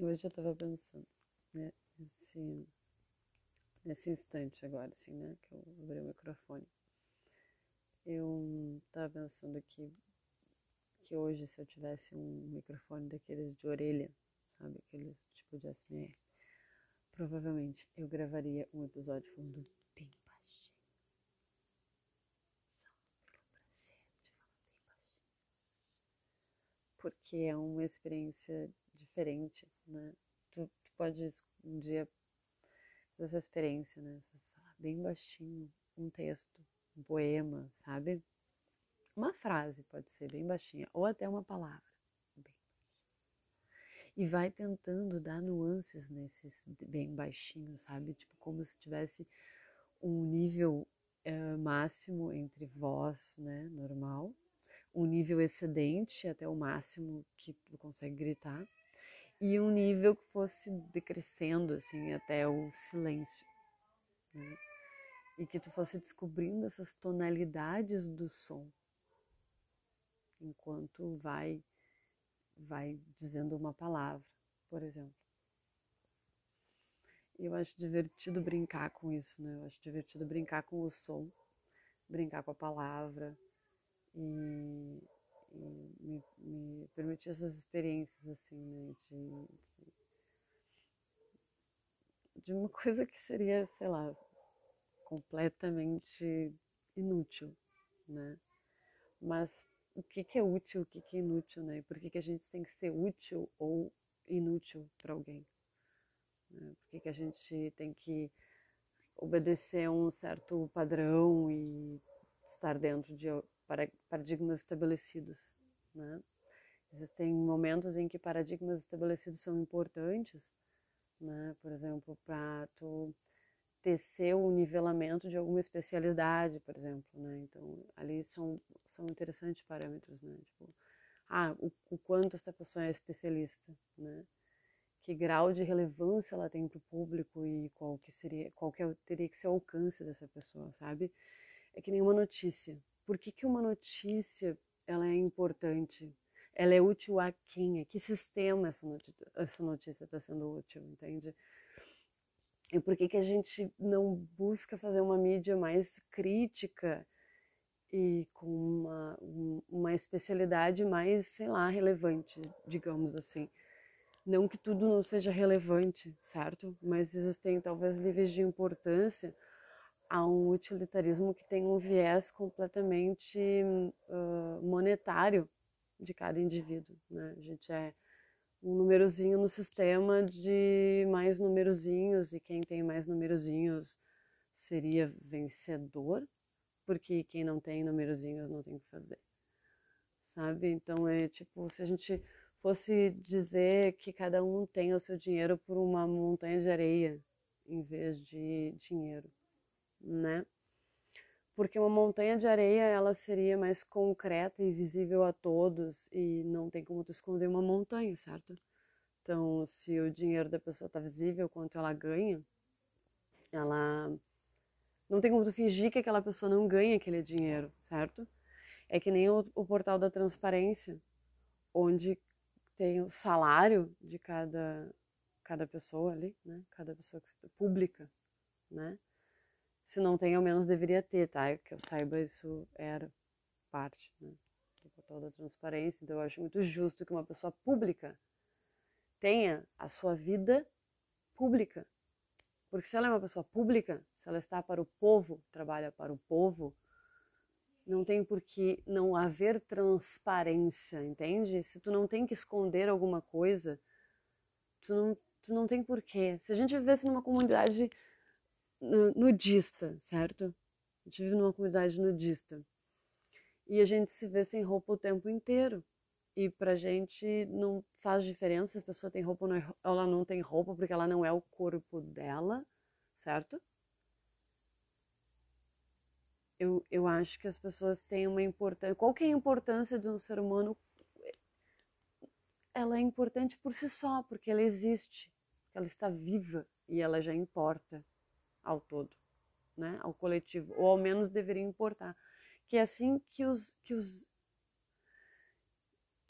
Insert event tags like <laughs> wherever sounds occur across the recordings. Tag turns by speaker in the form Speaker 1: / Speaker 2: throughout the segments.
Speaker 1: Hoje eu estava pensando, né, nesse, instante agora, assim, né, que eu abri o microfone. Eu estava pensando que, que hoje, se eu tivesse um microfone daqueles de orelha, sabe, aqueles tipo de SMR, provavelmente eu gravaria um episódio falando bem baixinho. Só pelo prazer de falar bem baixinho. Porque é uma experiência diferente, né? Tu, tu podes um dia fazer essa experiência, né? Falar bem baixinho um texto, um poema, sabe? Uma frase pode ser bem baixinha, ou até uma palavra. Bem e vai tentando dar nuances nesses bem baixinhos, sabe? Tipo, como se tivesse um nível é, máximo entre voz, né, normal, um nível excedente até o máximo que tu consegue gritar, e um nível que fosse decrescendo assim até o silêncio. Né? E que tu fosse descobrindo essas tonalidades do som enquanto vai vai dizendo uma palavra, por exemplo. Eu acho divertido brincar com isso, né? Eu acho divertido brincar com o som, brincar com a palavra e, e me, me, permitir essas experiências assim, né, de, de, de, uma <laughs> coisa que seria, sei lá, completamente inútil, né? Mas o que, que é útil, o que, que é inútil, né? Por que, que a gente tem que ser útil ou inútil para alguém? Né? Por que, que a gente tem que obedecer a um certo padrão e estar dentro de paradigmas estabelecidos. Né? Existem momentos em que paradigmas estabelecidos são importantes, né? por exemplo, para tu tecer o nivelamento de alguma especialidade, por exemplo. Né? Então, ali são, são interessantes parâmetros. Né? Tipo, ah, o, o quanto essa pessoa é especialista, né? que grau de relevância ela tem para o público e qual que seria, qual que é teria que ser o alcance dessa pessoa, sabe? É que nenhuma notícia por que, que uma notícia ela é importante? Ela é útil a quem? A que sistema essa notícia está sendo útil, entende? E por que, que a gente não busca fazer uma mídia mais crítica e com uma, uma especialidade mais, sei lá, relevante, digamos assim? Não que tudo não seja relevante, certo? Mas existem talvez níveis de importância a um utilitarismo que tem um viés completamente uh, monetário de cada indivíduo. Né? A gente é um númerozinho no sistema de mais numerozinhos e quem tem mais numerozinhos seria vencedor, porque quem não tem numerozinhos não tem o que fazer. Sabe? Então é tipo, se a gente fosse dizer que cada um tem o seu dinheiro por uma montanha de areia em vez de dinheiro né? Porque uma montanha de areia ela seria mais concreta e visível a todos e não tem como tu esconder uma montanha, certo? Então, se o dinheiro da pessoa está visível, quanto ela ganha, ela não tem como tu fingir que aquela pessoa não ganha aquele dinheiro, certo? É que nem o, o portal da transparência, onde tem o salário de cada cada pessoa ali, né? Cada pessoa que pública, né? Se não tem, ao menos deveria ter, tá? Que eu saiba, isso era parte né, do portal da transparência. Então, eu acho muito justo que uma pessoa pública tenha a sua vida pública. Porque se ela é uma pessoa pública, se ela está para o povo, trabalha para o povo, não tem por que não haver transparência, entende? Se tu não tem que esconder alguma coisa, tu não, tu não tem porquê. Se a gente vivesse numa comunidade nudista, certo? A gente vive numa comunidade nudista. E a gente se vê sem roupa o tempo inteiro. E pra gente não faz diferença se a pessoa tem roupa ou não, ela não tem roupa, porque ela não é o corpo dela, certo? Eu, eu acho que as pessoas têm uma importância. Qual que é a importância de um ser humano? Ela é importante por si só, porque ela existe, ela está viva e ela já importa ao todo, né? ao coletivo, ou ao menos deveria importar. Que é assim que os, que os,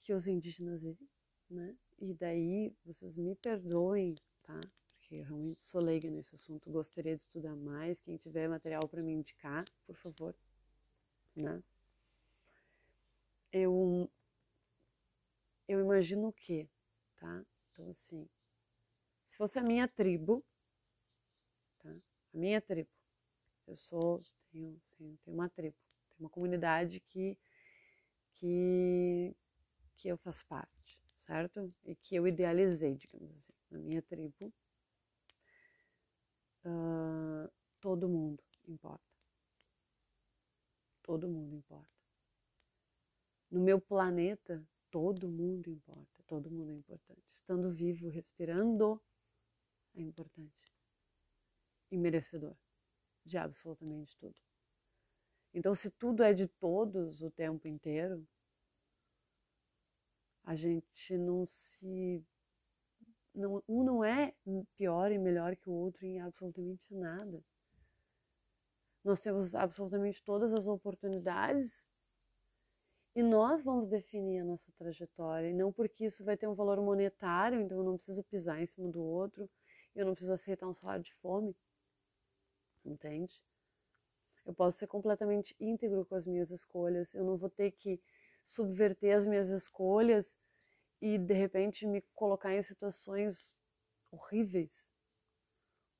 Speaker 1: que os indígenas vivem, né? e daí vocês me perdoem, tá? Porque eu realmente sou leiga nesse assunto, gostaria de estudar mais. Quem tiver material para me indicar, por favor, né? Eu eu imagino o quê, tá? Então assim, se fosse a minha tribo, minha tribo, eu sou tenho, tenho, tenho uma tribo, tenho uma comunidade que que que eu faço parte, certo? E que eu idealizei, digamos assim, na minha tribo. Uh, todo mundo importa. Todo mundo importa. No meu planeta, todo mundo importa. Todo mundo é importante. Estando vivo, respirando, é importante. E merecedor de absolutamente tudo. Então, se tudo é de todos o tempo inteiro, a gente não se. Não, um não é pior e melhor que o outro em absolutamente nada. Nós temos absolutamente todas as oportunidades e nós vamos definir a nossa trajetória. E não porque isso vai ter um valor monetário, então eu não preciso pisar em cima do outro, eu não preciso aceitar um salário de fome. Entende? Eu posso ser completamente íntegro com as minhas escolhas, eu não vou ter que subverter as minhas escolhas e de repente me colocar em situações horríveis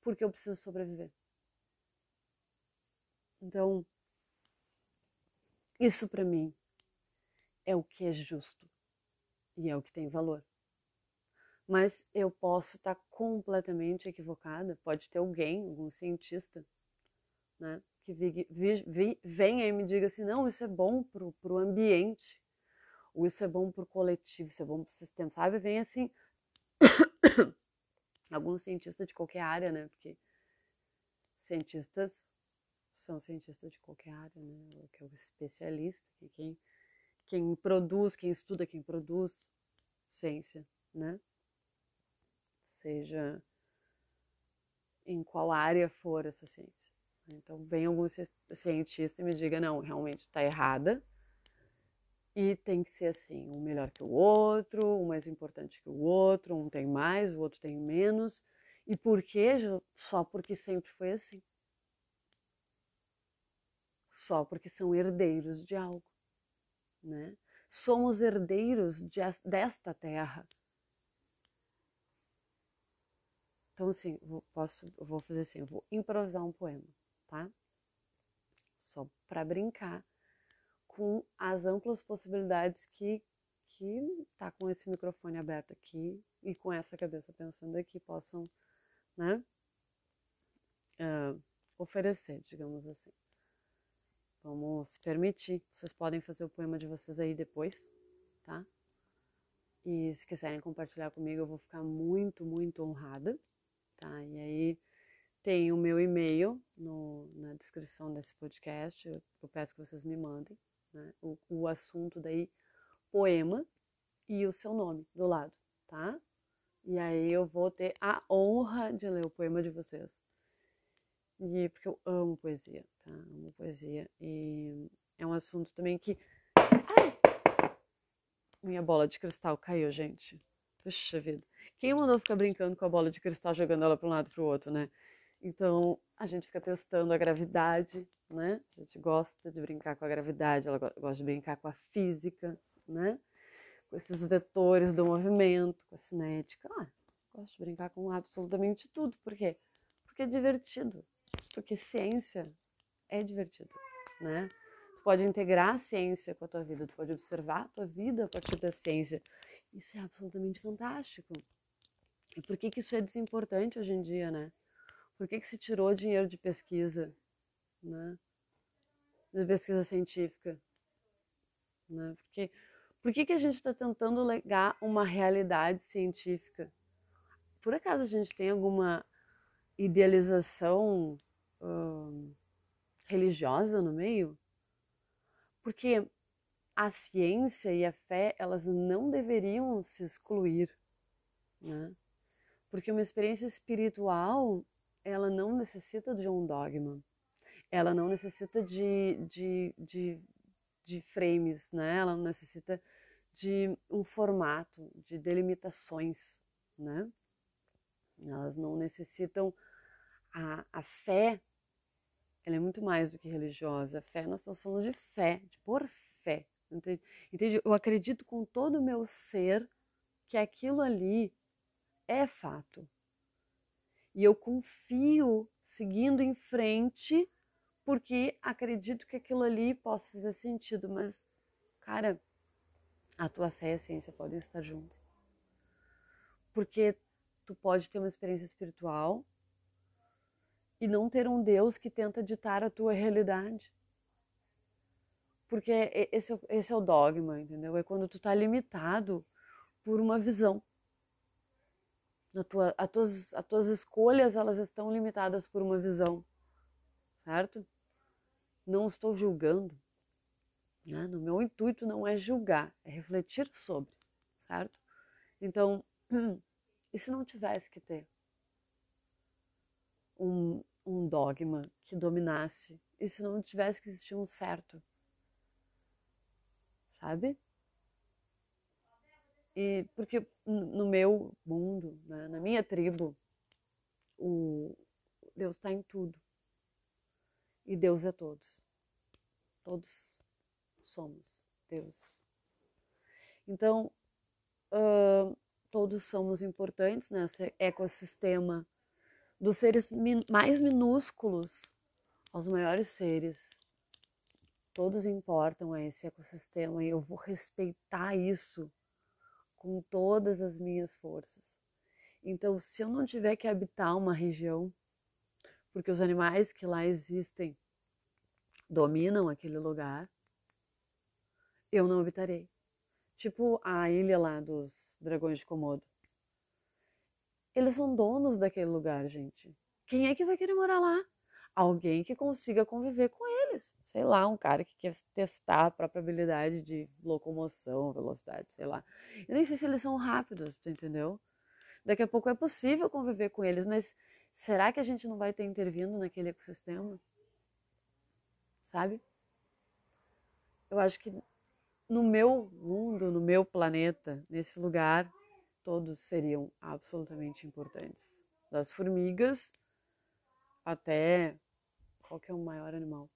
Speaker 1: porque eu preciso sobreviver. Então, isso para mim é o que é justo e é o que tem valor. Mas eu posso estar completamente equivocada. Pode ter alguém, algum cientista, né, que vi, vi, vi, venha e me diga assim: não, isso é bom para o ambiente, ou isso é bom para o coletivo, isso é bom para o sistema, sabe? Vem assim, <coughs> algum cientista de qualquer área, né? Porque cientistas são cientistas de qualquer área, né? Que é o especialista, que quem, quem produz, quem estuda, quem produz ciência, né? Seja em qual área for essa ciência. Então, vem algum cientista e me diga, não, realmente está errada, e tem que ser assim, um melhor que o outro, um mais importante que o outro, um tem mais, o outro tem menos. E por quê? Só porque sempre foi assim. Só porque são herdeiros de algo, né? Somos herdeiros de, desta terra. Então, assim, vou, posso, vou fazer assim, vou improvisar um poema, tá? Só para brincar com as amplas possibilidades que que tá com esse microfone aberto aqui e com essa cabeça pensando aqui possam, né, uh, oferecer, digamos assim. Vamos se permitir. Vocês podem fazer o poema de vocês aí depois, tá? E se quiserem compartilhar comigo, eu vou ficar muito, muito honrada, tá? E aí tem o meu e-mail no, na descrição desse podcast. Eu, peço que vocês me mandem né? O, o assunto daí, poema e o seu nome do lado, tá? E aí eu vou ter a honra de ler o poema de vocês. E porque eu amo poesia, tá? Amo poesia. E é um assunto também que. Ai! Minha bola de cristal caiu, gente. Puxa vida. Quem mandou ficar brincando com a bola de cristal jogando ela para um lado para o outro, né? Então a gente fica testando a gravidade, né? A gente gosta de brincar com a gravidade, ela gosta de brincar com a física, né? Com esses vetores do movimento, com a cinética. Ah, gosto de brincar com absolutamente tudo. Por quê? Porque é divertido. Porque ciência é divertido, né? Tu pode integrar a ciência com a tua vida, tu pode observar a tua vida a partir da ciência. Isso é absolutamente fantástico. E por que, que isso é desimportante hoje em dia, né? Por que, que se tirou dinheiro de pesquisa, né? De pesquisa científica, né? Porque por que, que a gente está tentando legar uma realidade científica? Por acaso a gente tem alguma idealização hum, religiosa no meio? Porque a ciência e a fé elas não deveriam se excluir, né? Porque uma experiência espiritual ela não necessita de um dogma, ela não necessita de, de, de, de frames, né? ela não necessita de um formato, de delimitações, né? Elas não necessitam a, a fé, ela é muito mais do que religiosa. A fé, nós estamos falando de fé, de por fé. Entende? Entende? Eu acredito com todo o meu ser que aquilo ali é fato. E eu confio seguindo em frente porque acredito que aquilo ali possa fazer sentido, mas cara, a tua fé e a ciência podem estar juntos. Porque tu pode ter uma experiência espiritual e não ter um Deus que tenta ditar a tua realidade. Porque é esse é o dogma, entendeu? É quando tu está limitado por uma visão. A tua, a tuas, as tuas escolhas elas estão limitadas por uma visão, certo? Não estou julgando. Né? No meu intuito não é julgar, é refletir sobre, certo? Então, <clears throat> e se não tivesse que ter um, um dogma que dominasse? E se não tivesse que existir um certo? Sabe? E porque no meu mundo, né, na minha tribo, o Deus está em tudo. E Deus é todos. Todos somos Deus. Então, uh, todos somos importantes nesse ecossistema dos seres min mais minúsculos aos maiores seres. Todos importam a esse ecossistema e eu vou respeitar isso com todas as minhas forças. Então, se eu não tiver que habitar uma região, porque os animais que lá existem dominam aquele lugar, eu não habitarei. Tipo a ilha lá dos dragões de Komodo. Eles são donos daquele lugar, gente. Quem é que vai querer morar lá? Alguém que consiga conviver com eles. Sei lá, um cara que quer testar a própria habilidade de locomoção, velocidade, sei lá. Eu nem sei se eles são rápidos, tu entendeu? Daqui a pouco é possível conviver com eles, mas será que a gente não vai ter intervindo naquele ecossistema? Sabe? Eu acho que no meu mundo, no meu planeta, nesse lugar, todos seriam absolutamente importantes. Das formigas até qual que é o maior animal?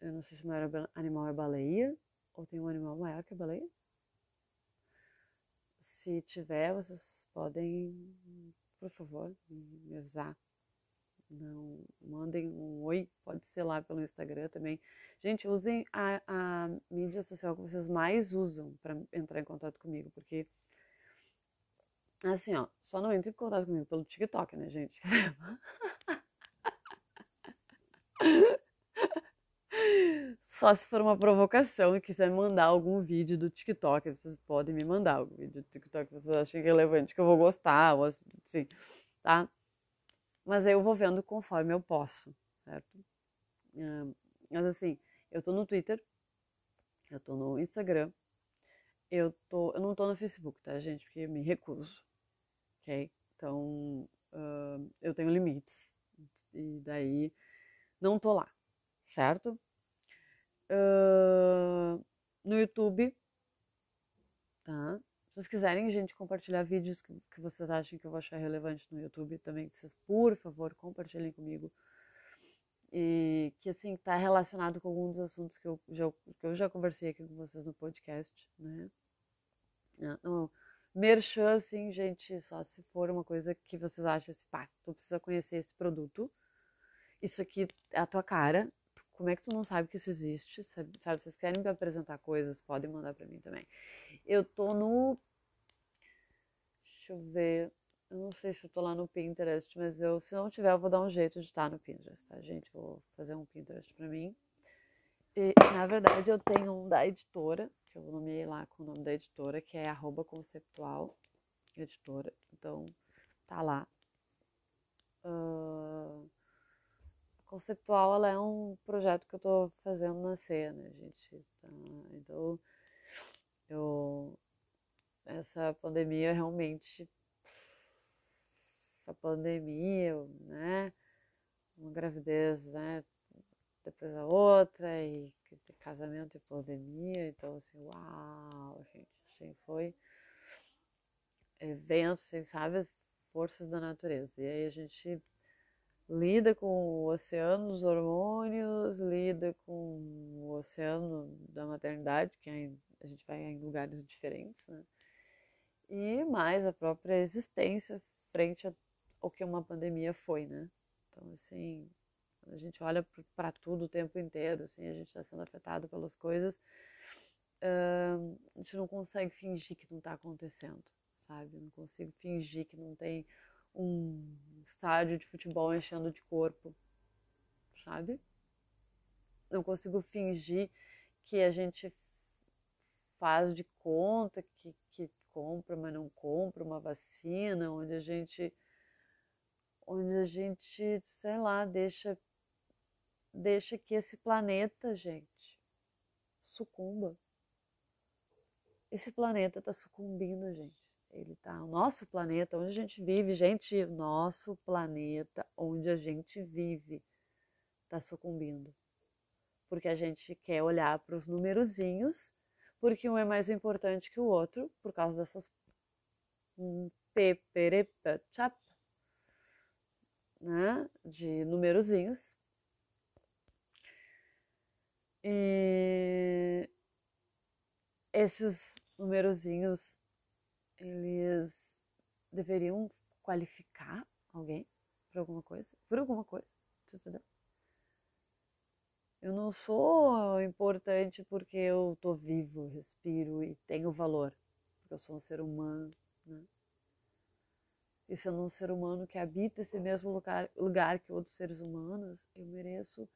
Speaker 1: Eu não sei se o maior animal é baleia ou tem um animal maior que a baleia. Se tiver, vocês podem, por favor, me avisar. Não mandem um oi, pode ser lá pelo Instagram também. Gente, usem a, a mídia social que vocês mais usam para entrar em contato comigo, porque assim, ó, só não entre em contato comigo pelo TikTok, né, gente? <laughs> Só se for uma provocação e quiser mandar algum vídeo do TikTok, vocês podem me mandar algum vídeo do TikTok que vocês achem relevante, que eu vou gostar, ou assim, tá? Mas aí eu vou vendo conforme eu posso, certo? Mas assim, eu tô no Twitter, eu tô no Instagram, eu tô, eu não tô no Facebook, tá, gente? Porque me recuso, ok? Então, uh, eu tenho limites e daí não tô lá, certo? No YouTube, tá? Se vocês quiserem, gente, compartilhar vídeos que, que vocês acham que eu vou achar relevante no YouTube também, que vocês, por favor, compartilhem comigo e que assim está relacionado com alguns assuntos que eu já que eu já conversei aqui com vocês no podcast, né? Ah, não, merchan, assim, gente, só se for uma coisa que vocês acham assim, pá, tu precisa conhecer esse produto. Isso aqui é a tua cara. Como é que tu não sabe que isso existe? Sabe, sabe vocês querem me apresentar coisas, podem mandar para mim também. Eu tô no Deixa eu ver. Eu não sei se eu tô lá no Pinterest, mas eu, se não tiver, eu vou dar um jeito de estar no Pinterest, tá, gente? Vou fazer um Pinterest pra mim. E, na verdade, eu tenho um da editora, que eu nomeei lá com o nome da editora, que é arroba conceptual editora. Então, tá lá. Uh, conceptual, ela é um projeto que eu tô fazendo nascer, né, gente? Tá, então, eu... Essa pandemia realmente essa pandemia, né? Uma gravidez, né? depois a outra, e casamento e pandemia, então assim, uau, gente, assim, foi eventos, assim, sabe, forças da natureza. E aí a gente lida com o oceano dos hormônios, lida com o oceano da maternidade, que a gente vai em lugares diferentes, né? E mais a própria existência frente ao que uma pandemia foi, né? Então, assim, a gente olha para tudo o tempo inteiro, assim, a gente está sendo afetado pelas coisas, uh, a gente não consegue fingir que não está acontecendo, sabe? Não consigo fingir que não tem um estádio de futebol enchendo de corpo, sabe? Não consigo fingir que a gente faz de conta que, que compra, mas não compra uma vacina, onde a gente onde a gente, sei lá, deixa deixa que esse planeta, gente, sucumba. Esse planeta está sucumbindo, gente. Ele tá, o nosso planeta, onde a gente vive, gente, nosso planeta, onde a gente vive, está sucumbindo. Porque a gente quer olhar para os numerozinhos, porque um é mais importante que o outro, por causa dessas peperepa chap, né, de numerozinhos. E esses numerozinhos eles deveriam qualificar alguém por alguma coisa, por alguma coisa, entendeu? Eu não sou importante porque eu tô vivo, respiro e tenho valor, porque eu sou um ser humano, né? E sendo um ser humano que habita esse mesmo lugar, lugar que outros seres humanos, eu mereço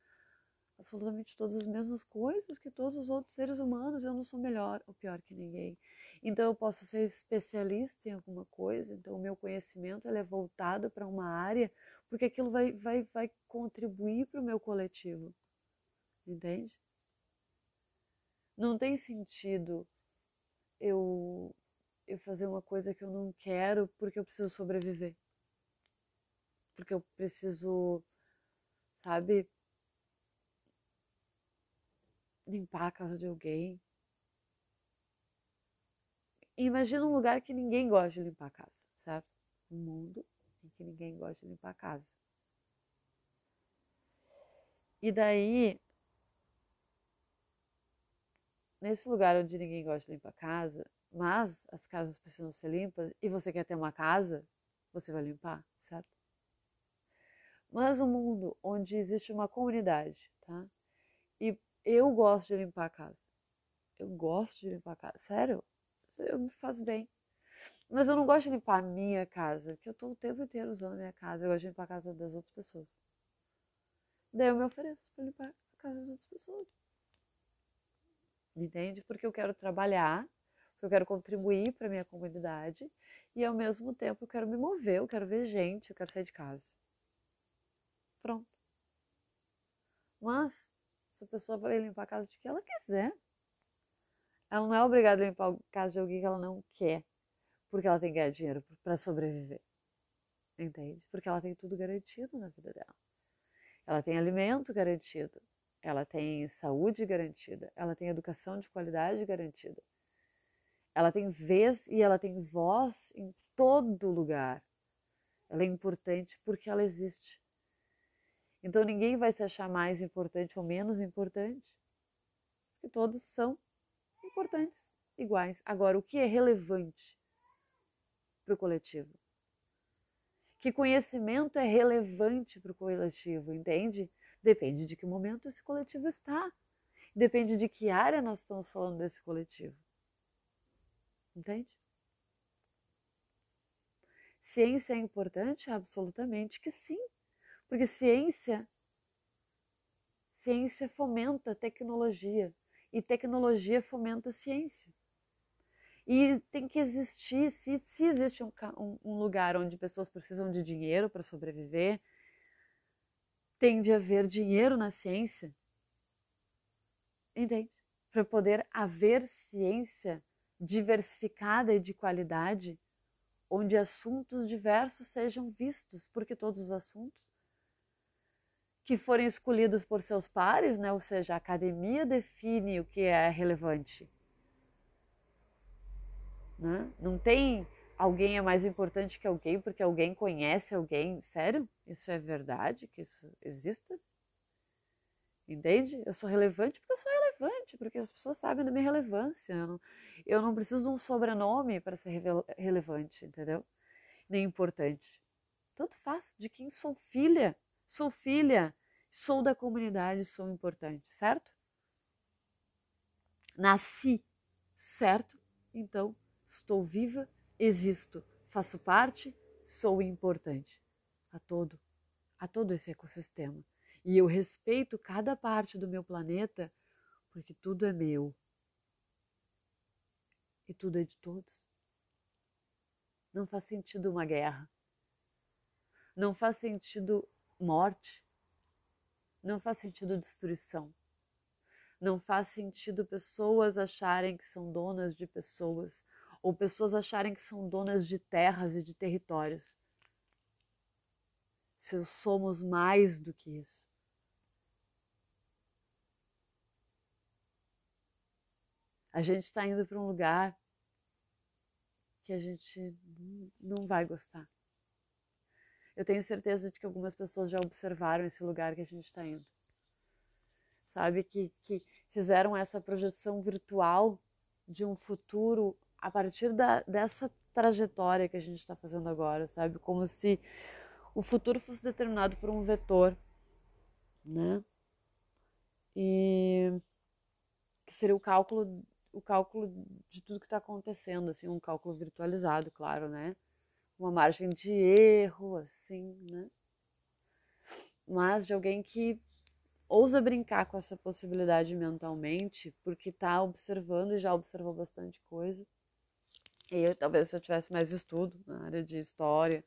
Speaker 1: absolutamente todas as mesmas coisas que todos os outros seres humanos. Eu não sou melhor ou pior que ninguém. Então eu posso ser especialista em alguma coisa, então o meu conhecimento ele é voltado para uma área, porque aquilo vai, vai, vai contribuir para o meu coletivo. Entende? Não tem sentido eu, eu fazer uma coisa que eu não quero porque eu preciso sobreviver. Porque eu preciso, sabe, limpar a casa de alguém, imagina um lugar que ninguém gosta de limpar a casa, certo? Um mundo em que ninguém gosta de limpar a casa. E daí, nesse lugar onde ninguém gosta de limpar a casa, mas as casas precisam ser limpas e você quer ter uma casa, você vai limpar, certo? Mas um mundo onde existe uma comunidade, tá? E eu gosto de limpar a casa. Eu gosto de limpar a casa. Sério? eu me faz bem. Mas eu não gosto de limpar a minha casa, que eu estou o tempo inteiro usando a minha casa. Eu gosto de limpar a casa das outras pessoas. Daí eu me ofereço para limpar a casa das outras pessoas. Entende? Porque eu quero trabalhar, porque eu quero contribuir para minha comunidade e ao mesmo tempo eu quero me mover, eu quero ver gente, eu quero sair de casa. Pronto. Mas, a pessoa vai limpar a casa de que ela quiser, ela não é obrigada a limpar a casa de alguém que ela não quer, porque ela tem que ganhar dinheiro para sobreviver. Entende? Porque ela tem tudo garantido na vida dela. Ela tem alimento garantido, ela tem saúde garantida, ela tem educação de qualidade garantida. Ela tem vez e ela tem voz em todo lugar. Ela é importante porque ela existe. Então ninguém vai se achar mais importante ou menos importante, porque todos são importantes, iguais. Agora, o que é relevante para o coletivo? Que conhecimento é relevante para o coletivo, entende? Depende de que momento esse coletivo está. Depende de que área nós estamos falando desse coletivo. Entende? Ciência é importante? Absolutamente que sim. Porque ciência ciência fomenta tecnologia, e tecnologia fomenta ciência. E tem que existir, se, se existe um, um lugar onde pessoas precisam de dinheiro para sobreviver, tem de haver dinheiro na ciência. Entende? Para poder haver ciência diversificada e de qualidade, onde assuntos diversos sejam vistos, porque todos os assuntos que forem escolhidos por seus pares, né? Ou seja, a academia define o que é relevante. Né? Não tem alguém é mais importante que alguém porque alguém conhece alguém. Sério? Isso é verdade? Que isso exista? Entende? Eu sou relevante porque eu sou relevante, porque as pessoas sabem da minha relevância. Eu não, eu não preciso de um sobrenome para ser relevante, entendeu? Nem importante. Tanto faz de quem sou filha. Sou filha, sou da comunidade, sou importante, certo? Nasci, certo? Então, estou viva, existo, faço parte, sou importante a todo, a todo esse ecossistema. E eu respeito cada parte do meu planeta porque tudo é meu. E tudo é de todos. Não faz sentido uma guerra. Não faz sentido morte. Não faz sentido destruição. Não faz sentido pessoas acharem que são donas de pessoas ou pessoas acharem que são donas de terras e de territórios. Se somos mais do que isso. A gente está indo para um lugar que a gente não vai gostar. Eu tenho certeza de que algumas pessoas já observaram esse lugar que a gente está indo. Sabe? Que, que fizeram essa projeção virtual de um futuro a partir da, dessa trajetória que a gente está fazendo agora, sabe? Como se o futuro fosse determinado por um vetor, né? E que seria o cálculo, o cálculo de tudo que está acontecendo, assim, um cálculo virtualizado, claro, né? Uma margem de erro, assim, né? Mas de alguém que ousa brincar com essa possibilidade mentalmente, porque está observando e já observou bastante coisa eu, talvez se eu tivesse mais estudo na área de história.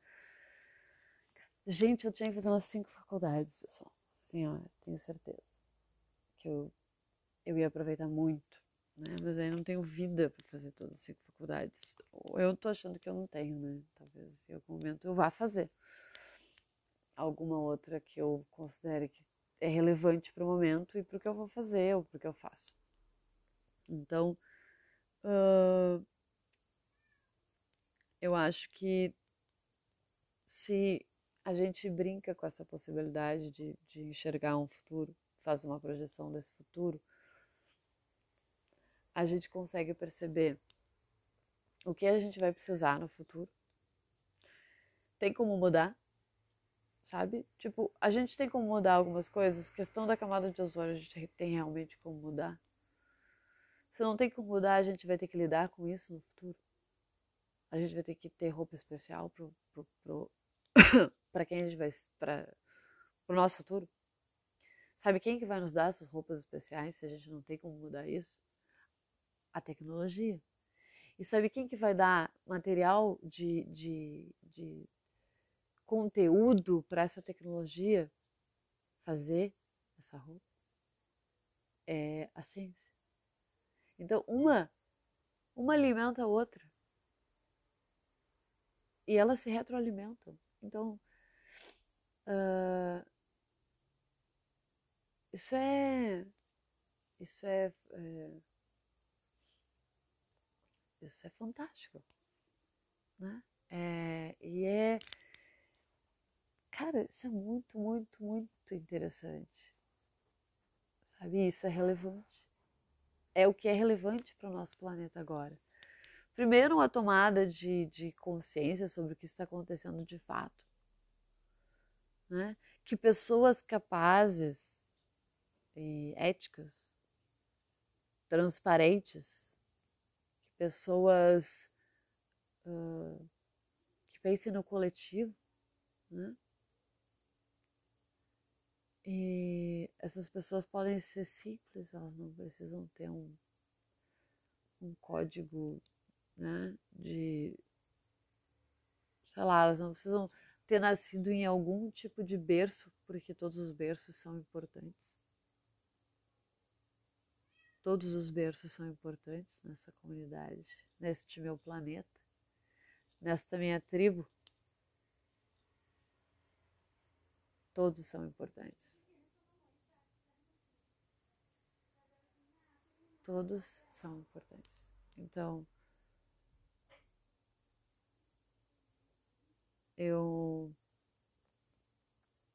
Speaker 1: Gente, eu tinha que fazer umas cinco faculdades, pessoal. Assim, ó, tenho certeza. Que eu, eu ia aproveitar muito, né? Mas aí não tenho vida para fazer todas as cinco faculdades. Eu tô achando que eu não tenho, né? Talvez em algum momento eu vá fazer alguma outra que eu considere que é relevante para o momento e para o que eu vou fazer ou para o que eu faço. Então, uh, eu acho que se a gente brinca com essa possibilidade de, de enxergar um futuro, faz uma projeção desse futuro, a gente consegue perceber o que a gente vai precisar no futuro. Tem como mudar, sabe? Tipo, a gente tem como mudar algumas coisas. Questão da camada de ozônio, a gente tem realmente como mudar. Se não tem como mudar, a gente vai ter que lidar com isso no futuro a gente vai ter que ter roupa especial pro, pro, pro <coughs> para quem a gente vai para o nosso futuro. Sabe quem que vai nos dar essas roupas especiais se a gente não tem como mudar isso? A tecnologia. E sabe quem que vai dar material de, de, de conteúdo para essa tecnologia fazer essa roupa? É a ciência. Então, uma, uma alimenta a outra e elas se retroalimentam. Então, uh, isso é, isso é, é, isso é fantástico, né? É, e é, cara, isso é muito, muito, muito interessante, sabe? Isso é relevante. É o que é relevante para o nosso planeta agora primeiro, uma tomada de, de consciência sobre o que está acontecendo de fato. Né? Que pessoas capazes, e éticas, transparentes, pessoas uh, que pensem no coletivo, né? E essas pessoas podem ser simples, elas não precisam ter um, um código né? De, sei lá, elas não precisam ter nascido em algum tipo de berço, porque todos os berços são importantes. Todos os berços são importantes nessa comunidade, neste meu planeta, nesta minha tribo. Todos são importantes. Todos são importantes. Então, eu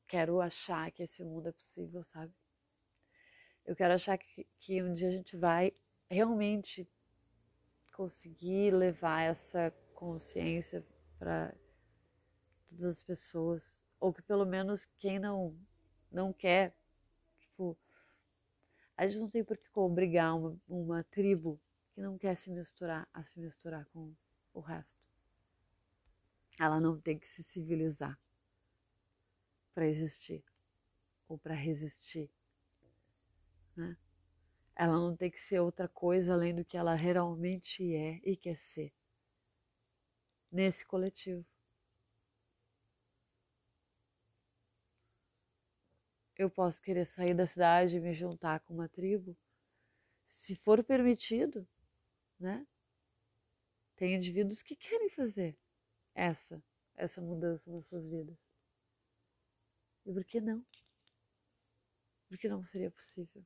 Speaker 1: quero achar que esse mundo é possível, sabe? Eu quero achar que, que um dia a gente vai realmente conseguir levar essa consciência para todas as pessoas, ou que pelo menos quem não não quer, tipo, a gente não tem por que obrigar uma, uma tribo que não quer se misturar a se misturar com o resto. Ela não tem que se civilizar para existir ou para resistir, né? Ela não tem que ser outra coisa além do que ela realmente é e quer ser nesse coletivo. Eu posso querer sair da cidade e me juntar com uma tribo, se for permitido, né? Tem indivíduos que querem fazer essa essa mudança nas suas vidas. E por que não? Por que não seria possível?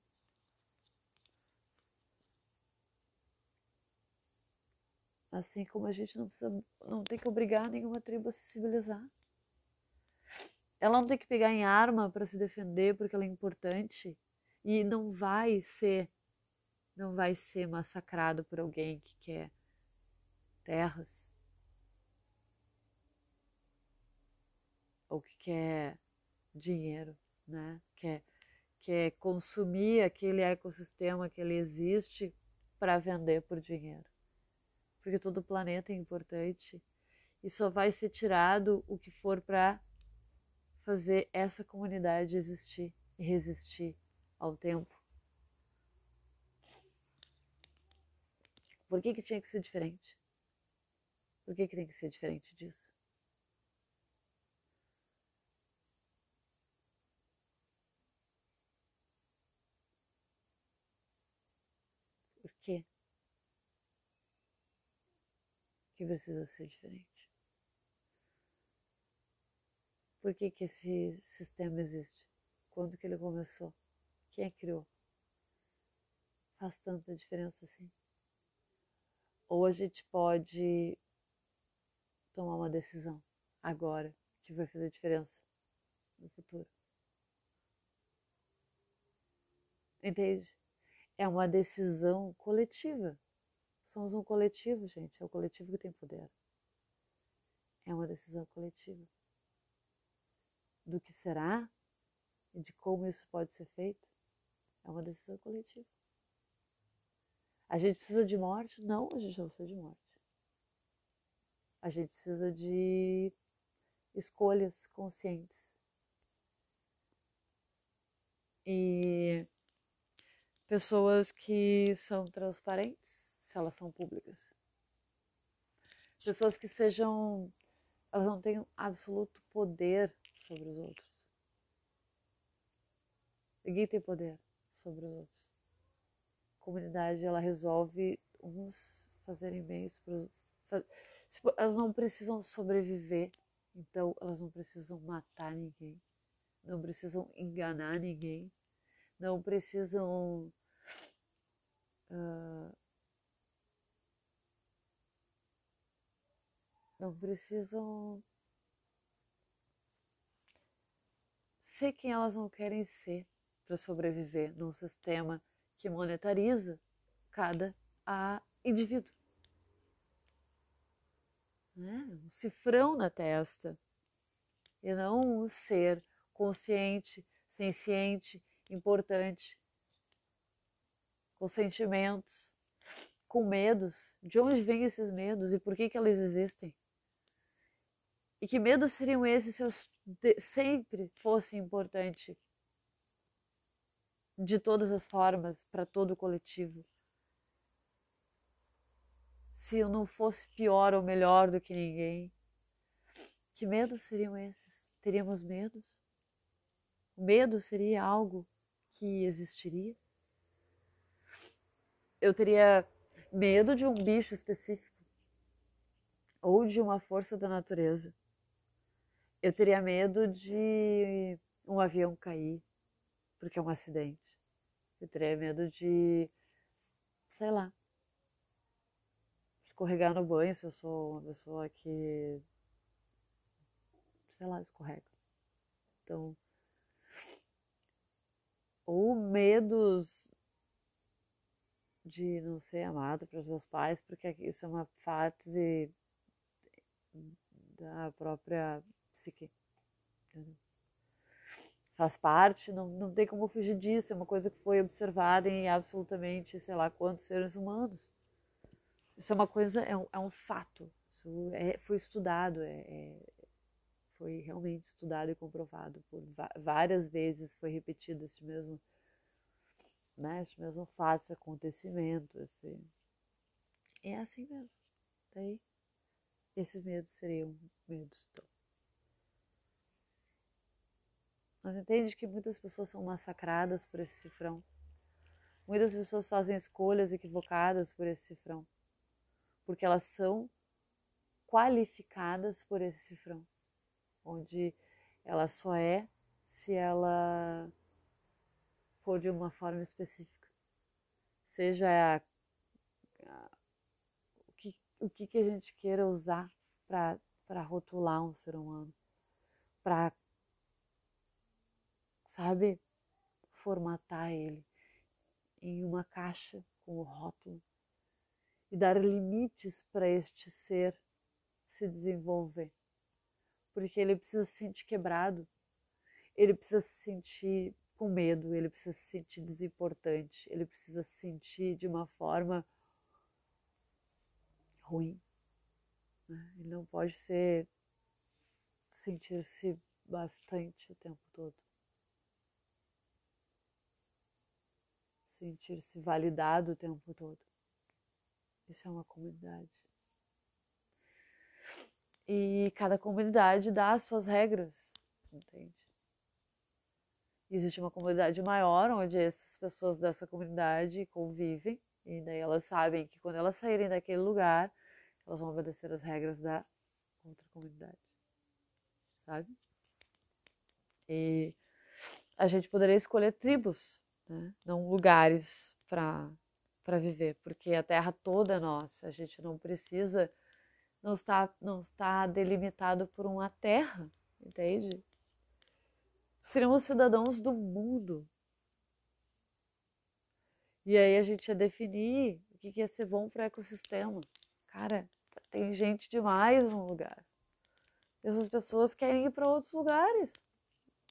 Speaker 1: Assim como a gente não precisa, não tem que obrigar nenhuma tribo a se civilizar. Ela não tem que pegar em arma para se defender porque ela é importante e não vai ser não vai ser massacrado por alguém que quer terras ou que quer dinheiro, né? Quer, quer consumir aquele ecossistema que ele existe para vender por dinheiro porque todo planeta é importante e só vai ser tirado o que for para fazer essa comunidade existir e resistir ao tempo. Por que, que tinha que ser diferente? Por que, que tem que ser diferente disso? Por quê? Que precisa ser diferente? Por que, que esse sistema existe? Quando que ele começou? Quem é criou? Faz tanta diferença assim? Ou a gente pode tomar uma decisão agora que vai fazer diferença no futuro. Entende? É uma decisão coletiva. Somos um coletivo, gente. É o coletivo que tem poder. É uma decisão coletiva. Do que será e de como isso pode ser feito, é uma decisão coletiva. A gente precisa de morte? Não, a gente não precisa de morte. A gente precisa de escolhas conscientes. E pessoas que são transparentes se elas são públicas. Pessoas que sejam, elas não têm absoluto poder sobre os outros. Ninguém tem poder sobre os outros. A comunidade, ela resolve uns fazerem bem tipo, elas não precisam sobreviver, então elas não precisam matar ninguém, não precisam enganar ninguém, não precisam uh, não precisam ser quem elas não querem ser para sobreviver num sistema que monetariza cada indivíduo. Né? Um cifrão na testa e não um ser consciente, senciente, importante, com sentimentos, com medos. De onde vêm esses medos e por que, que eles existem? E que medos seriam esses se eu sempre fosse importante de todas as formas para todo o coletivo? Se eu não fosse pior ou melhor do que ninguém? Que medos seriam esses? Teríamos medos? O medo seria algo que existiria? Eu teria medo de um bicho específico ou de uma força da natureza eu teria medo de um avião cair, porque é um acidente. Eu teria medo de
Speaker 2: sei lá, escorregar no banho se eu sou uma pessoa que, sei lá, escorrega. Então, ou medos de não ser amado pelos meus pais, porque isso é uma fase da própria psique. Entendeu? Faz parte, não, não tem como fugir disso, é uma coisa que foi observada em absolutamente, sei lá, quantos seres humanos. Isso é uma coisa, é um, é um fato, isso é, foi estudado, é, é, foi realmente estudado e comprovado por várias vezes, foi repetido esse mesmo né? Este mesmo fato, esse acontecimento, esse... É assim mesmo. Daí, esses medos seriam medos, então. Mas entende que muitas pessoas são massacradas por esse cifrão. Muitas pessoas fazem escolhas equivocadas por esse cifrão. Porque elas são qualificadas por esse cifrão. Onde ela só é se ela for de uma forma específica. Seja a, a, o, que, o que, que a gente queira usar para rotular um ser humano, para, sabe, formatar ele em uma caixa com o rótulo e dar limites para este ser se desenvolver. Porque ele precisa se sentir quebrado, ele precisa se sentir com medo, ele precisa se sentir desimportante, ele precisa se sentir de uma forma ruim. Né? Ele não pode ser sentir-se bastante o tempo todo. Sentir-se validado o tempo todo. Isso é uma comunidade. E cada comunidade dá as suas regras, entende? existe uma comunidade maior onde essas pessoas dessa comunidade convivem e daí elas sabem que quando elas saírem daquele lugar, elas vão obedecer as regras da outra comunidade. Sabe? E a gente poderia escolher tribos, né? não lugares para viver, porque a terra toda é nossa. A gente não precisa não está não está delimitado por uma terra, entende? Seríamos cidadãos do mundo. E aí a gente ia definir o que ia ser bom para o ecossistema. Cara, tem gente demais no lugar. Essas pessoas querem ir para outros lugares.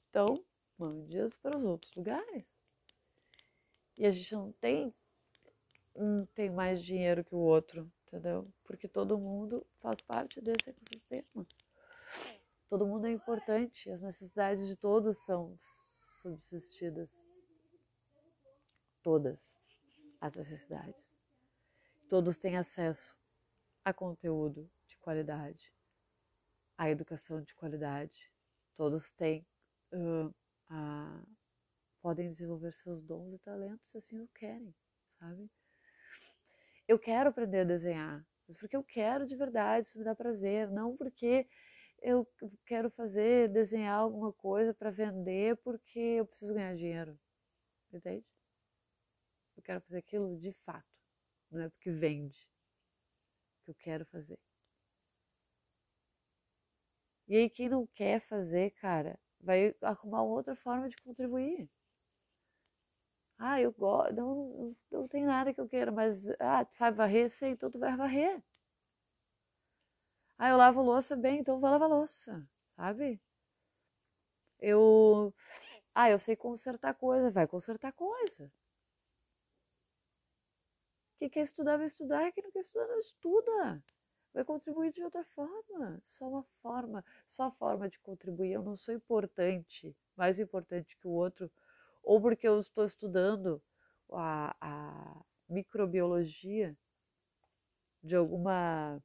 Speaker 2: Então, mande as para os outros lugares. E a gente não tem um tem mais dinheiro que o outro, entendeu? Porque todo mundo faz parte desse ecossistema. Todo mundo é importante, as necessidades de todos são subsistidas. Todas as necessidades. Todos têm acesso a conteúdo de qualidade, a educação de qualidade. Todos têm, uh, a, podem desenvolver seus dons e talentos se assim o querem, sabe? Eu quero aprender a desenhar, mas porque eu quero de verdade, isso me dá prazer, não porque eu quero fazer, desenhar alguma coisa para vender porque eu preciso ganhar dinheiro. Entende? Eu quero fazer aquilo de fato, não é porque vende. Que eu quero fazer. E aí quem não quer fazer, cara, vai arrumar outra forma de contribuir. Ah, eu gosto, não, não tem nada que eu queira, mas ah, sabe varrer? Sei, então tu vai varrer. Ah, eu lavo louça bem, então vou lavar louça, sabe? Eu. Ah, eu sei consertar coisa, vai consertar coisa. Quem quer estudar, vai estudar. Quem não quer estudar, não estuda. Vai contribuir de outra forma. Só uma forma. Só a forma de contribuir. Eu não sou importante, mais importante que o outro. Ou porque eu estou estudando a, a microbiologia de alguma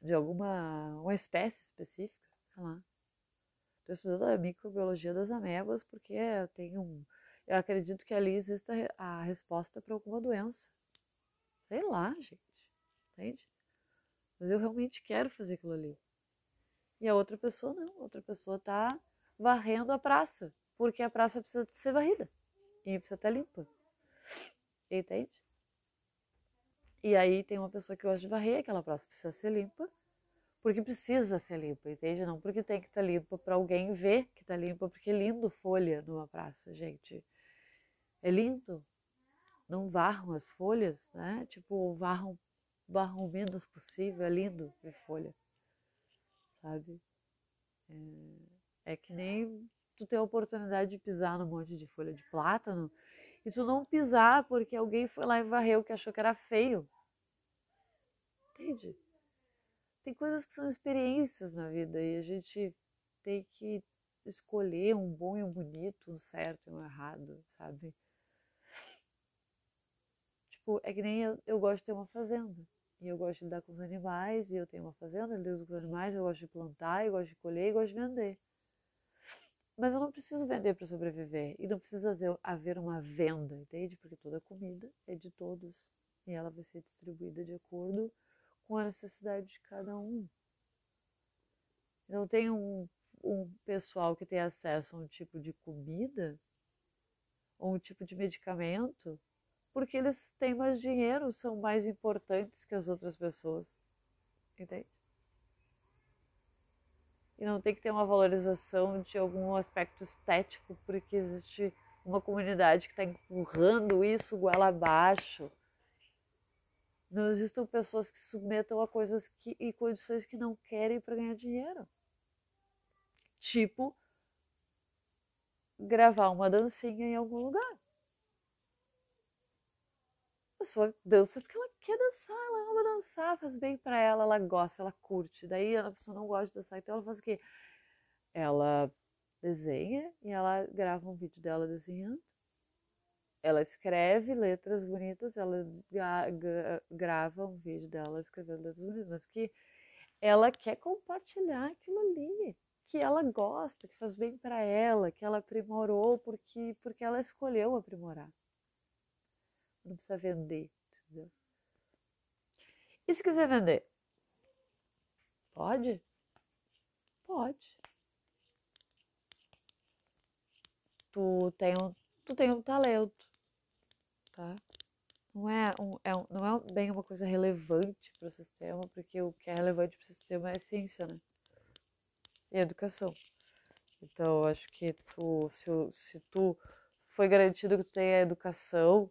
Speaker 2: de alguma uma espécie específica, sei lá. Estou estudando a microbiologia das amebas porque tem um. Eu acredito que ali exista a resposta para alguma doença. Sei lá, gente. Entende? Mas eu realmente quero fazer aquilo ali. E a outra pessoa não. A outra pessoa está varrendo a praça. Porque a praça precisa ser varrida. E precisa estar limpa. Entende? E aí tem uma pessoa que gosta de varrer, aquela praça precisa ser limpa, porque precisa ser limpa, entende? Não porque tem que estar limpa para alguém ver que está limpa, porque é lindo folha numa praça, gente. É lindo. Não varram as folhas, né? Tipo, varram, varram o menos possível, é lindo ver folha, sabe? É, é que nem tu ter a oportunidade de pisar num monte de folha de plátano e tu não pisar porque alguém foi lá e varreu que achou que era feio. Entende? Tem coisas que são experiências na vida e a gente tem que escolher um bom e um bonito, um certo e um errado, sabe? Tipo, é que nem eu, eu gosto de ter uma fazenda. E eu gosto de lidar com os animais, e eu tenho uma fazenda, eu lido com os animais, eu gosto de plantar, eu gosto de colher e gosto de vender. Mas eu não preciso vender para sobreviver. E não precisa haver uma venda, entende? Porque toda comida é de todos. E ela vai ser distribuída de acordo com a necessidade de cada um. Não tem um, um pessoal que tem acesso a um tipo de comida ou um tipo de medicamento porque eles têm mais dinheiro, são mais importantes que as outras pessoas. Entende? E não tem que ter uma valorização de algum aspecto estético, porque existe uma comunidade que está empurrando isso goela abaixo. Não existem pessoas que se submetam a coisas que, e condições que não querem para ganhar dinheiro. Tipo, gravar uma dancinha em algum lugar pessoa dança porque ela quer dançar, ela ama dançar, faz bem para ela, ela gosta, ela curte. Daí a pessoa não gosta de dançar, então ela faz o quê? Ela desenha e ela grava um vídeo dela desenhando. Ela escreve letras bonitas, ela grava um vídeo dela escrevendo letras bonitas, mas que ela quer compartilhar aquilo ali, que ela gosta, que faz bem para ela, que ela aprimorou porque porque ela escolheu aprimorar não precisa vender, entendeu? E se quiser vender? Pode? Pode. Tu tem um, tu tem um talento, tá? Não é, um, é um, não é bem uma coisa relevante para o sistema, porque o que é relevante para o sistema é ciência, né? E educação. Então, eu acho que tu, se, se tu foi garantido que tu tem a educação,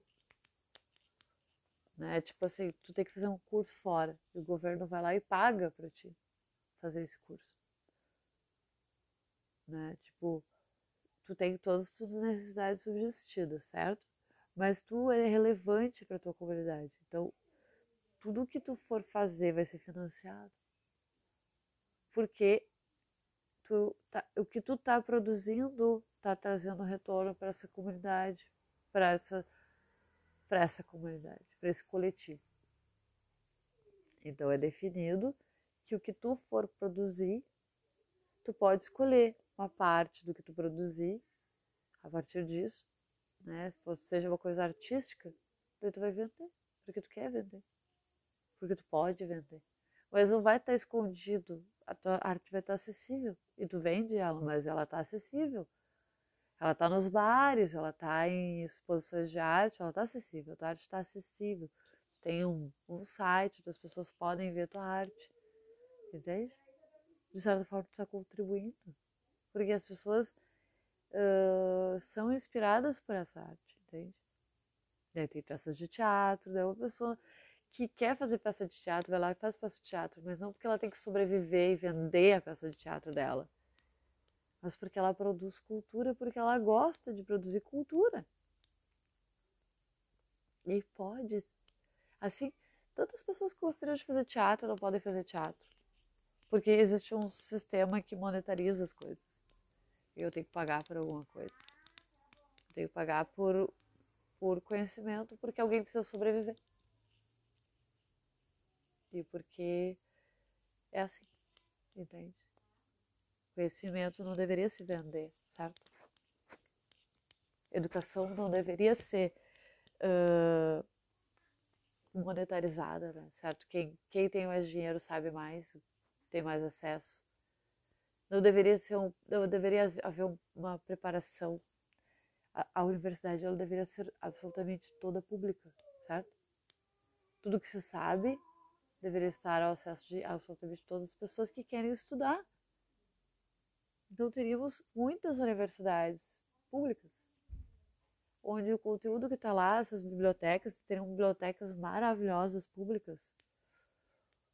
Speaker 2: né? Tipo assim, tu tem que fazer um curso fora e o governo vai lá e paga para ti fazer esse curso. Né? Tipo, tu tem todas as tuas necessidades subsistidas, certo? Mas tu é relevante para tua comunidade. Então, tudo que tu for fazer vai ser financiado. Porque tu tá, o que tu tá produzindo tá trazendo retorno para essa comunidade, para essa para essa comunidade, para esse coletivo. Então é definido que o que tu for produzir, tu pode escolher uma parte do que tu produzir a partir disso, né? Seja uma coisa artística, daí tu vai vender, porque tu quer vender, porque tu pode vender. Mas não vai estar escondido, a tua arte vai estar acessível e tu vende ela, mas ela está acessível. Ela está nos bares, ela está em exposições de arte, ela está acessível, a tua arte está acessível. Tem um, um site onde as pessoas podem ver tua arte, entende? De certa forma, tu está contribuindo, porque as pessoas uh, são inspiradas por essa arte, entende? Daí tem peças de teatro, daí uma pessoa que quer fazer peça de teatro vai lá e faz peça de teatro, mas não porque ela tem que sobreviver e vender a peça de teatro dela mas porque ela produz cultura, porque ela gosta de produzir cultura. E pode. Assim, tantas pessoas que gostariam de fazer teatro não podem fazer teatro. Porque existe um sistema que monetariza as coisas. E eu tenho que pagar por alguma coisa. Eu tenho que pagar por, por conhecimento, porque alguém precisa sobreviver. E porque é assim, entende? Conhecimento não deveria se vender, certo? Educação não deveria ser uh, monetarizada, né? certo? Quem, quem tem mais dinheiro sabe mais, tem mais acesso. Não deveria ser um, não deveria haver uma preparação. A, a universidade ela deveria ser absolutamente toda pública, certo? tudo que se sabe deveria estar ao acesso de absolutamente todas as pessoas que querem estudar. Então teríamos muitas universidades públicas, onde o conteúdo que está lá, essas bibliotecas, teriam bibliotecas maravilhosas públicas.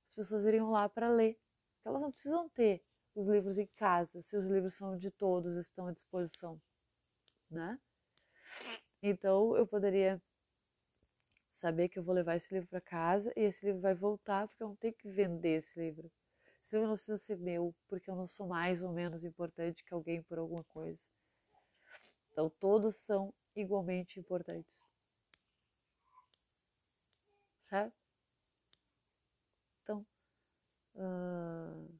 Speaker 2: As pessoas iriam lá para ler. Elas não precisam ter os livros em casa, se os livros são de todos, estão à disposição, né? Então eu poderia saber que eu vou levar esse livro para casa e esse livro vai voltar porque eu não tenho que vender esse livro. Esse livro não precisa ser meu porque eu não sou mais ou menos importante que alguém por alguma coisa. Então todos são igualmente importantes. Certo? Então, uh...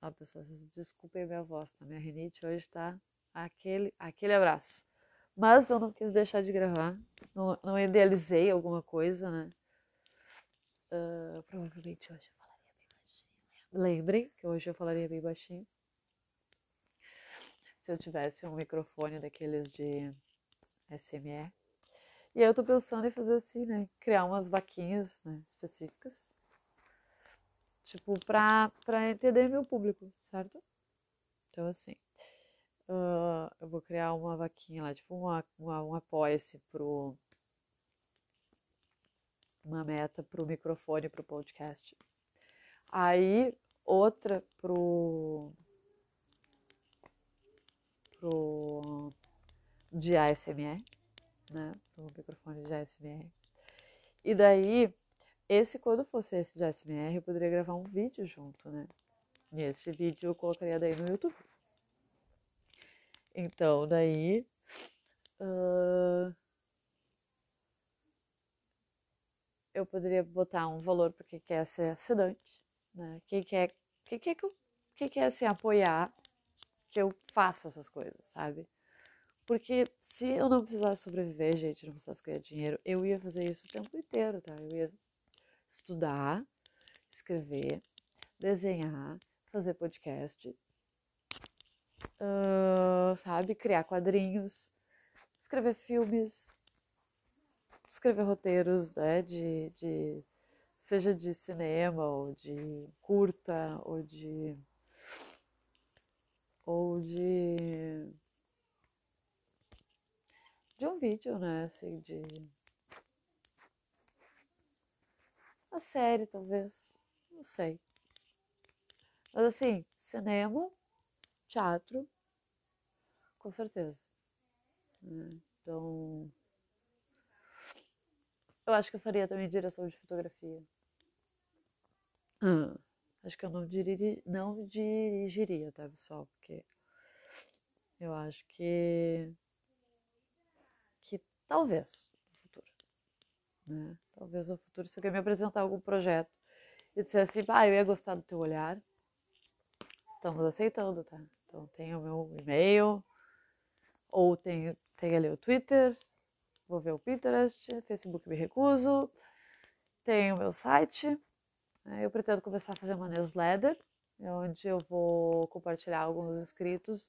Speaker 2: ó, pessoal, desculpem a minha voz, tá? Minha rinite hoje está aquele, aquele abraço. Mas eu não quis deixar de gravar. Não, não idealizei alguma coisa, né? Uh, provavelmente hoje eu. Lembrem que hoje eu falaria bem baixinho. Se eu tivesse um microfone daqueles de SMR. E aí eu tô pensando em fazer assim, né? Criar umas vaquinhas né, específicas. Tipo, pra, pra entender meu público, certo? Então, assim uh, eu vou criar uma vaquinha lá, tipo uma, uma, um apoia-se pro uma meta pro microfone pro podcast. Aí outra pro pro de ASMR, né? Pro microfone de ASMR. E daí, esse quando fosse esse de ASMR, eu poderia gravar um vídeo junto, né? E esse vídeo eu colocaria daí no YouTube. Então, daí. Uh, eu poderia botar um valor para quem quer ser sedante, né? Quer, quem quer, quem quer assim, apoiar que eu faça essas coisas, sabe? Porque se eu não precisasse sobreviver, gente, não precisasse ganhar dinheiro, eu ia fazer isso o tempo inteiro, tá? Eu ia estudar, escrever, desenhar, fazer podcast, uh, sabe? Criar quadrinhos, escrever filmes, escrever roteiros, né? De, de, seja de cinema ou de curta ou de ou de de um vídeo, né? Assim, de uma série, talvez, não sei. Mas assim, cinema teatro, com certeza. Né? Então, eu acho que eu faria também direção de fotografia. Hum. Acho que eu não, dirigi, não dirigiria, tá, pessoal? Porque eu acho que. que talvez no futuro. Né? Talvez no futuro, se alguém me apresentar algum projeto e disser assim, ah, eu ia gostar do teu olhar, estamos aceitando, tá? Então tem o meu e-mail, ou tem, tem ali o Twitter, vou ver o Pinterest, Facebook me recuso, tem o meu site. Eu pretendo começar a fazer uma newsletter, onde eu vou compartilhar alguns escritos.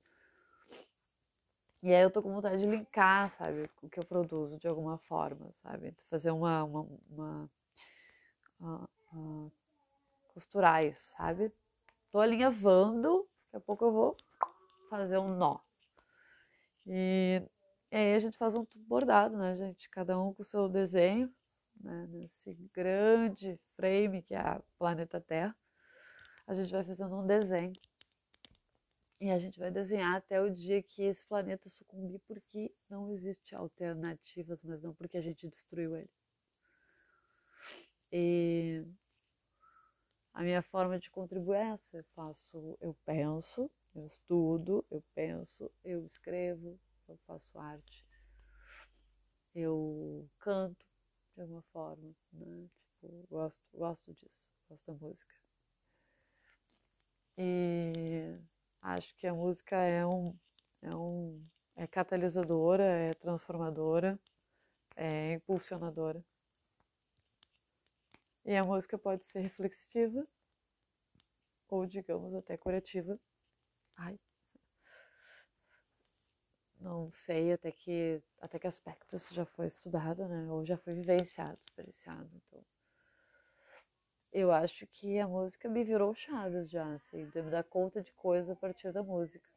Speaker 2: E aí eu tô com vontade de linkar, sabe, o que eu produzo de alguma forma, sabe? Fazer uma, uma, uma, uma, uma costurar isso, sabe? Tô alinhavando, daqui a pouco eu vou fazer um nó. E, e aí a gente faz um bordado, né, gente? Cada um com o seu desenho, né? Nesse grande frame que é o planeta Terra. A gente vai fazendo um desenho. E a gente vai desenhar até o dia que esse planeta sucumbir, porque não existe alternativas, mas não porque a gente destruiu ele. E a minha forma de contribuir é essa. Eu faço, eu penso, eu estudo, eu penso, eu escrevo, eu faço arte, eu canto de alguma forma, né? Tipo, gosto, gosto disso, gosto da música. E acho que a música é um, é um é catalisadora, é transformadora, é impulsionadora. E a música pode ser reflexiva ou, digamos, até curativa Ai. Não sei até que, até que aspecto isso já foi estudado, né? Ou já foi vivenciado, experienciado. Então, eu acho que a música me virou chaves já, assim, de me dar conta de coisa a partir da música.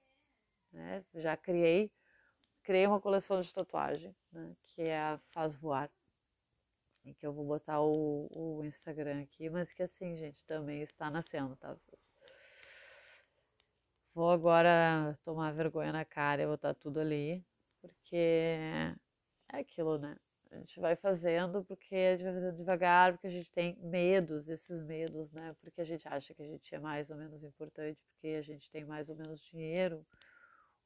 Speaker 2: Né? Já criei, criei uma coleção de tatuagem, né? que é a Faz Voar. E que eu vou botar o, o Instagram aqui, mas que assim, gente, também está nascendo, tá? Vou agora tomar vergonha na cara e botar tudo ali, porque é aquilo, né? A gente vai fazendo porque a gente vai fazendo devagar, porque a gente tem medos, esses medos, né? Porque a gente acha que a gente é mais ou menos importante, porque a gente tem mais ou menos dinheiro,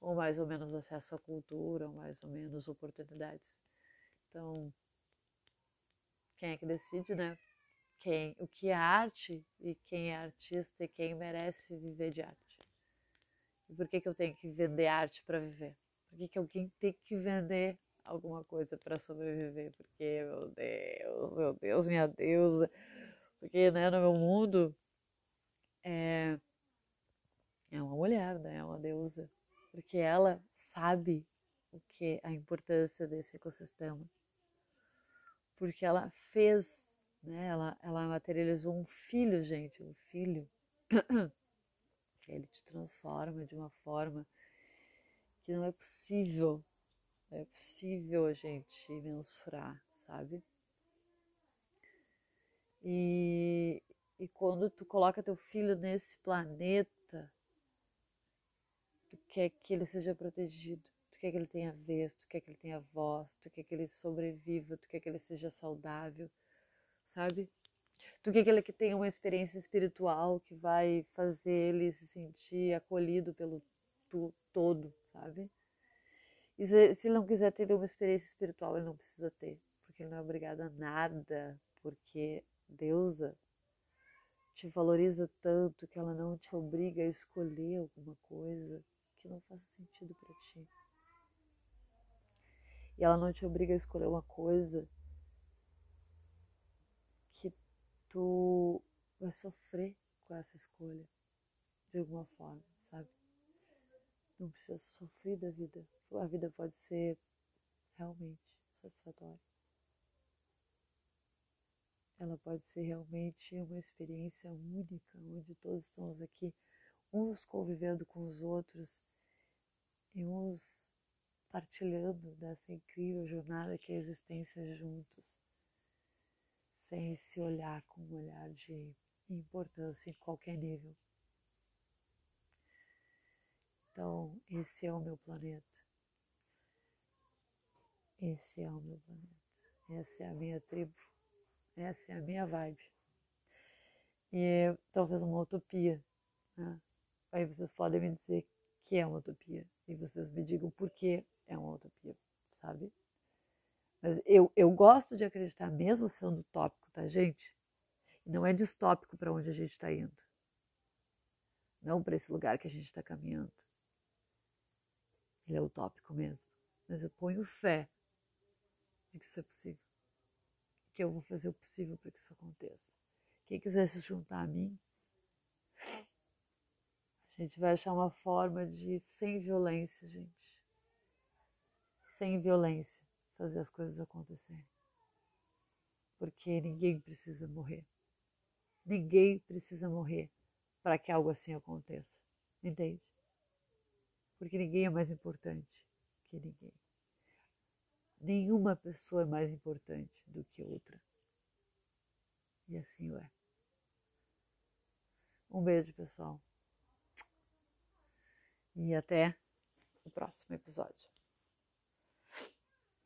Speaker 2: ou mais ou menos acesso à cultura, ou mais ou menos oportunidades. Então, quem é que decide, né? Quem, o que é arte e quem é artista e quem merece viver de arte. E por que, que eu tenho que vender arte para viver? Por que, que alguém tem que vender alguma coisa para sobreviver, porque, meu Deus, meu Deus, minha deusa, porque, né, no meu mundo é, é uma mulher, né, é uma deusa, porque ela sabe o que a importância desse ecossistema, porque ela fez, né, ela, ela materializou um filho, gente, um filho, <coughs> ele te transforma de uma forma que não é possível é possível a gente mensurar, sabe? E, e quando tu coloca teu filho nesse planeta, tu quer que ele seja protegido, tu quer que ele tenha vez, tu quer que ele tenha voz, tu quer que ele sobreviva, tu quer que ele seja saudável, sabe? Quer que ele tenha uma experiência espiritual que vai fazer ele se sentir acolhido pelo tu, todo, sabe? E se, se ele não quiser ter uma experiência espiritual, ele não precisa ter, porque ele não é obrigado a nada, porque deusa te valoriza tanto que ela não te obriga a escolher alguma coisa que não faça sentido para ti. E ela não te obriga a escolher uma coisa que tu vai sofrer com essa escolha de alguma forma, sabe? Não precisa sofrer da vida. A vida pode ser realmente satisfatória. Ela pode ser realmente uma experiência única, onde todos estamos aqui, uns convivendo com os outros e uns partilhando dessa incrível jornada que é a existência juntos, sem se olhar com um olhar de importância em qualquer nível. Então, esse é o meu planeta. Esse é o meu planeta. Essa é a minha tribo. Essa é a minha vibe. E é talvez uma utopia. Né? Aí vocês podem me dizer que é uma utopia. E vocês me digam por que é uma utopia, sabe? Mas eu, eu gosto de acreditar, mesmo sendo utópico, tá, gente? Não é distópico para onde a gente está indo. Não para esse lugar que a gente está caminhando. Ele é utópico mesmo. Mas eu ponho fé de que isso é possível. Que eu vou fazer o possível para que isso aconteça. Quem quiser se juntar a mim, a gente vai achar uma forma de, sem violência, gente. Sem violência, fazer as coisas acontecerem. Porque ninguém precisa morrer. Ninguém precisa morrer para que algo assim aconteça. Entende? porque ninguém é mais importante que ninguém. Nenhuma pessoa é mais importante do que outra. E assim é. Um beijo, pessoal. E até o próximo episódio.